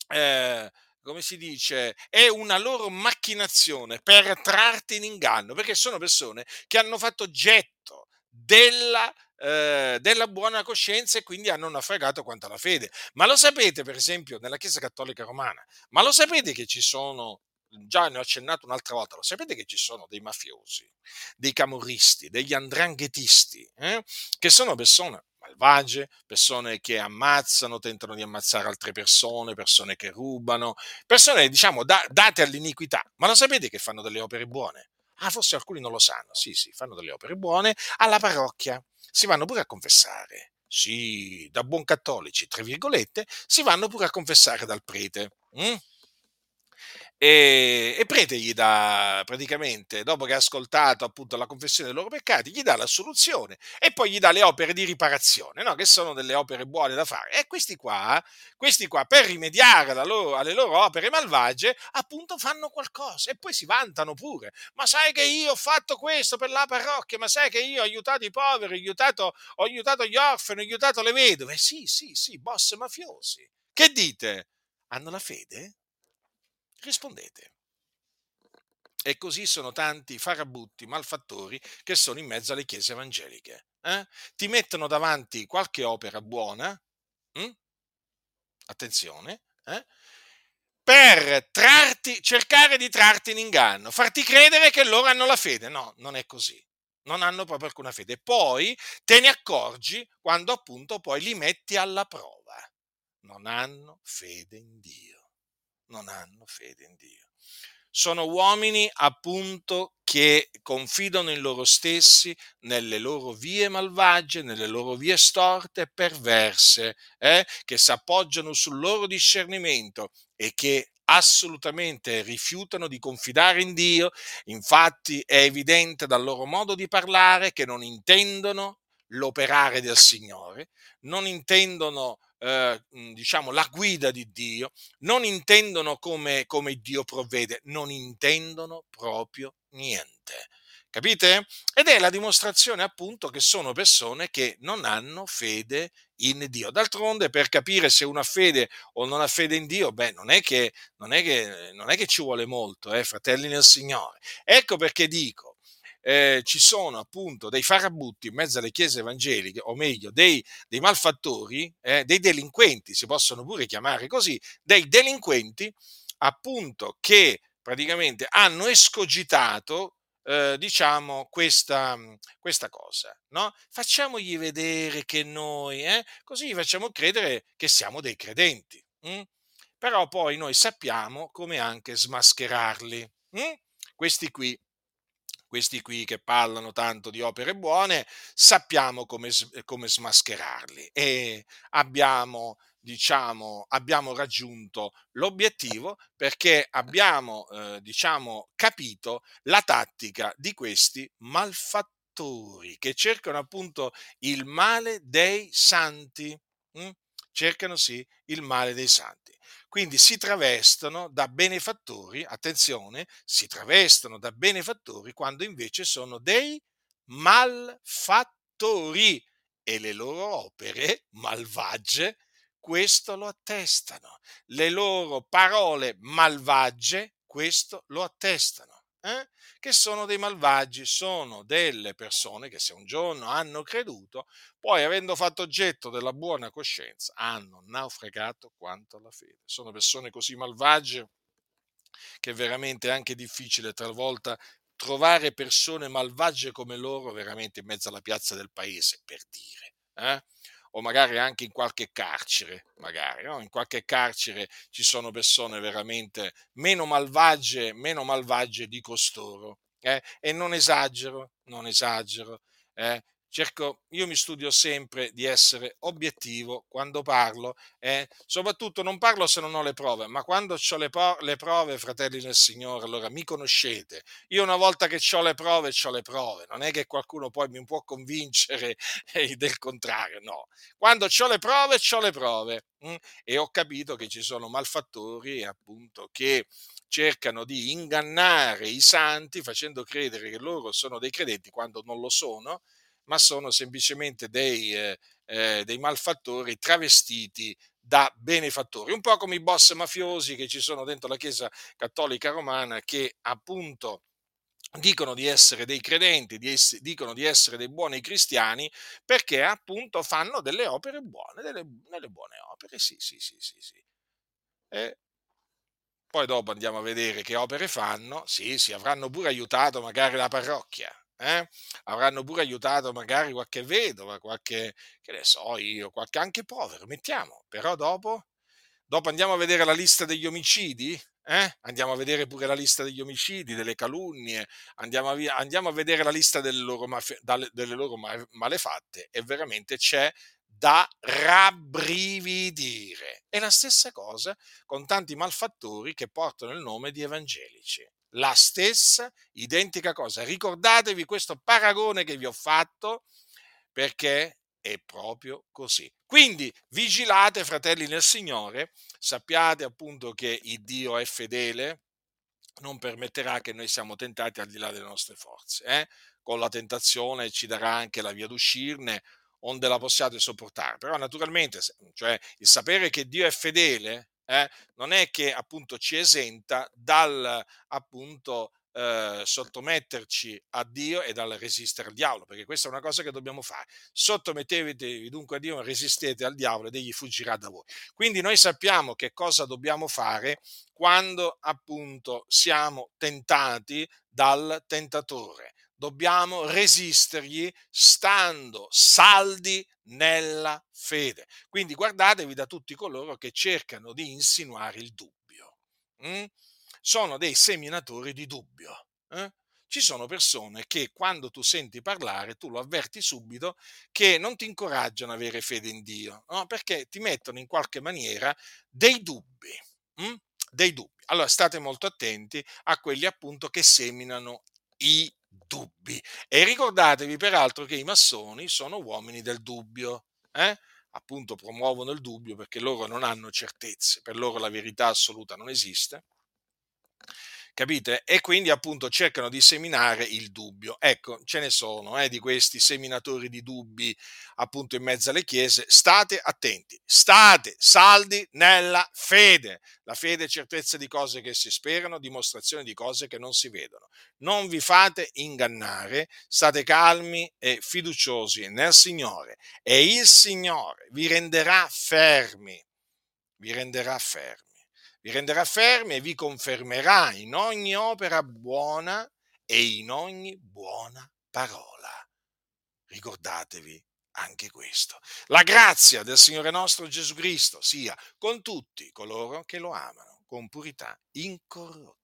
eh, come si dice, è una loro macchinazione per trarti in inganno, perché sono persone che hanno fatto getto della, eh, della buona coscienza e quindi hanno naufragato quanto alla fede. Ma lo sapete, per esempio, nella Chiesa Cattolica Romana, ma lo sapete che ci sono già ne ho accennato un'altra volta, lo sapete che ci sono dei mafiosi, dei camorristi, degli andranghetisti, eh? che sono persone malvagie, persone che ammazzano, tentano di ammazzare altre persone, persone che rubano, persone diciamo da, date all'iniquità. Ma lo sapete che fanno delle opere buone? Ah, forse alcuni non lo sanno. Sì, sì, fanno delle opere buone alla parrocchia. Si vanno pure a confessare. Sì, da buon cattolici, tra virgolette, si vanno pure a confessare dal prete. Mm? E, e prete gli dà praticamente, dopo che ha ascoltato appunto la confessione dei loro peccati, gli dà l'assoluzione e poi gli dà le opere di riparazione, no? che sono delle opere buone da fare. E questi qua, questi qua per rimediare loro, alle loro opere malvagie, appunto fanno qualcosa e poi si vantano pure. Ma sai che io ho fatto questo per la parrocchia, ma sai che io ho aiutato i poveri, ho aiutato, ho aiutato gli orfani, ho aiutato le vedove. Sì, sì, sì, boss mafiosi. Che dite? Hanno la fede? Rispondete. E così sono tanti farabutti, malfattori che sono in mezzo alle chiese evangeliche. Eh? Ti mettono davanti qualche opera buona, hm? attenzione, eh? per trarti, cercare di trarti in inganno, farti credere che loro hanno la fede. No, non è così. Non hanno proprio alcuna fede. Poi te ne accorgi quando appunto poi li metti alla prova. Non hanno fede in Dio non hanno fede in Dio. Sono uomini appunto che confidano in loro stessi, nelle loro vie malvagie, nelle loro vie storte e perverse, eh? che si appoggiano sul loro discernimento e che assolutamente rifiutano di confidare in Dio. Infatti è evidente dal loro modo di parlare che non intendono l'operare del Signore, non intendono eh, diciamo, la guida di Dio, non intendono come, come Dio provvede, non intendono proprio niente. Capite? Ed è la dimostrazione appunto che sono persone che non hanno fede in Dio. D'altronde, per capire se uno ha fede o non ha fede in Dio, beh, non è che, non è che, non è che ci vuole molto, eh, fratelli nel Signore. Ecco perché dico, eh, ci sono appunto dei farabutti in mezzo alle chiese evangeliche, o meglio, dei, dei malfattori, eh, dei delinquenti, si possono pure chiamare così, dei delinquenti appunto che praticamente hanno escogitato eh, diciamo questa, questa cosa, no? Facciamogli vedere che noi, eh, così facciamo credere che siamo dei credenti. Hm? Però poi noi sappiamo come anche smascherarli. Hm? Questi qui questi qui che parlano tanto di opere buone, sappiamo come, come smascherarli e abbiamo, diciamo, abbiamo raggiunto l'obiettivo perché abbiamo, eh, diciamo, capito la tattica di questi malfattori che cercano appunto il male dei santi. Hm? Cercano sì il male dei santi. Quindi si travestono da benefattori, attenzione, si travestono da benefattori quando invece sono dei malfattori e le loro opere malvagie questo lo attestano. Le loro parole malvagie questo lo attestano eh? che sono dei malvagi, sono delle persone che se un giorno hanno creduto, poi avendo fatto oggetto della buona coscienza, hanno naufragato quanto alla fede. Sono persone così malvagie che è veramente anche difficile talvolta trovare persone malvagie come loro veramente in mezzo alla piazza del paese, per dire. Eh? O magari anche in qualche carcere, magari, no? in qualche carcere ci sono persone veramente meno malvagie, meno malvagie di costoro. Eh? E non esagero, non esagero. Eh? Cerco, io mi studio sempre di essere obiettivo quando parlo e soprattutto non parlo se non ho le prove, ma quando ho le, po- le prove, fratelli del Signore, allora mi conoscete. Io una volta che ho le prove, ho le prove, non è che qualcuno poi mi può convincere del contrario, no. Quando ho le prove, ho le prove? Mm? e ho capito che ci sono malfattori appunto che cercano di ingannare i santi facendo credere che loro sono dei credenti quando non lo sono ma sono semplicemente dei, eh, eh, dei malfattori travestiti da benefattori, un po' come i boss mafiosi che ci sono dentro la Chiesa Cattolica Romana che appunto dicono di essere dei credenti, di ess- dicono di essere dei buoni cristiani perché appunto fanno delle opere buone, delle, delle buone opere, sì, sì, sì, sì, sì. E poi dopo andiamo a vedere che opere fanno, sì, sì, avranno pure aiutato magari la parrocchia, eh? avranno pure aiutato magari qualche vedova, qualche, che ne so io, qualche anche povero, mettiamo, però dopo, dopo andiamo a vedere la lista degli omicidi, eh? andiamo a vedere pure la lista degli omicidi, delle calunnie, andiamo a, andiamo a vedere la lista delle loro, mafia, delle loro malefatte e veramente c'è da rabbrividire. È la stessa cosa con tanti malfattori che portano il nome di evangelici. La stessa identica cosa. Ricordatevi questo paragone che vi ho fatto perché è proprio così. Quindi vigilate, fratelli nel Signore, sappiate appunto che il Dio è fedele, non permetterà che noi siamo tentati al di là delle nostre forze. Eh? Con la tentazione ci darà anche la via d'uscirne, onde la possiate sopportare. Però naturalmente, cioè, il sapere che Dio è fedele eh, non è che appunto ci esenta dal appunto eh, sottometterci a Dio e dal resistere al diavolo, perché questa è una cosa che dobbiamo fare. Sottomettetevi dunque a Dio, resistete al diavolo ed egli fuggirà da voi. Quindi noi sappiamo che cosa dobbiamo fare quando appunto siamo tentati dal tentatore. Dobbiamo resistergli stando saldi nella fede. Quindi guardatevi da tutti coloro che cercano di insinuare il dubbio. Mm? sono dei seminatori di dubbio. Eh? Ci sono persone che quando tu senti parlare, tu lo avverti subito, che non ti incoraggiano ad avere fede in Dio, no? perché ti mettono in qualche maniera dei dubbi. Hm? Dei dubbi. Allora state molto attenti a quelli appunto che seminano i dubbi. E ricordatevi peraltro che i massoni sono uomini del dubbio. Eh? appunto promuovono il dubbio perché loro non hanno certezze, per loro la verità assoluta non esiste capite? E quindi appunto cercano di seminare il dubbio. Ecco, ce ne sono eh, di questi seminatori di dubbi appunto in mezzo alle chiese. State attenti, state saldi nella fede. La fede è certezza di cose che si sperano, dimostrazione di cose che non si vedono. Non vi fate ingannare, state calmi e fiduciosi nel Signore e il Signore vi renderà fermi, vi renderà fermi vi renderà fermi e vi confermerà in ogni opera buona e in ogni buona parola. Ricordatevi anche questo. La grazia del Signore nostro Gesù Cristo sia con tutti coloro che lo amano con purità incorrotta.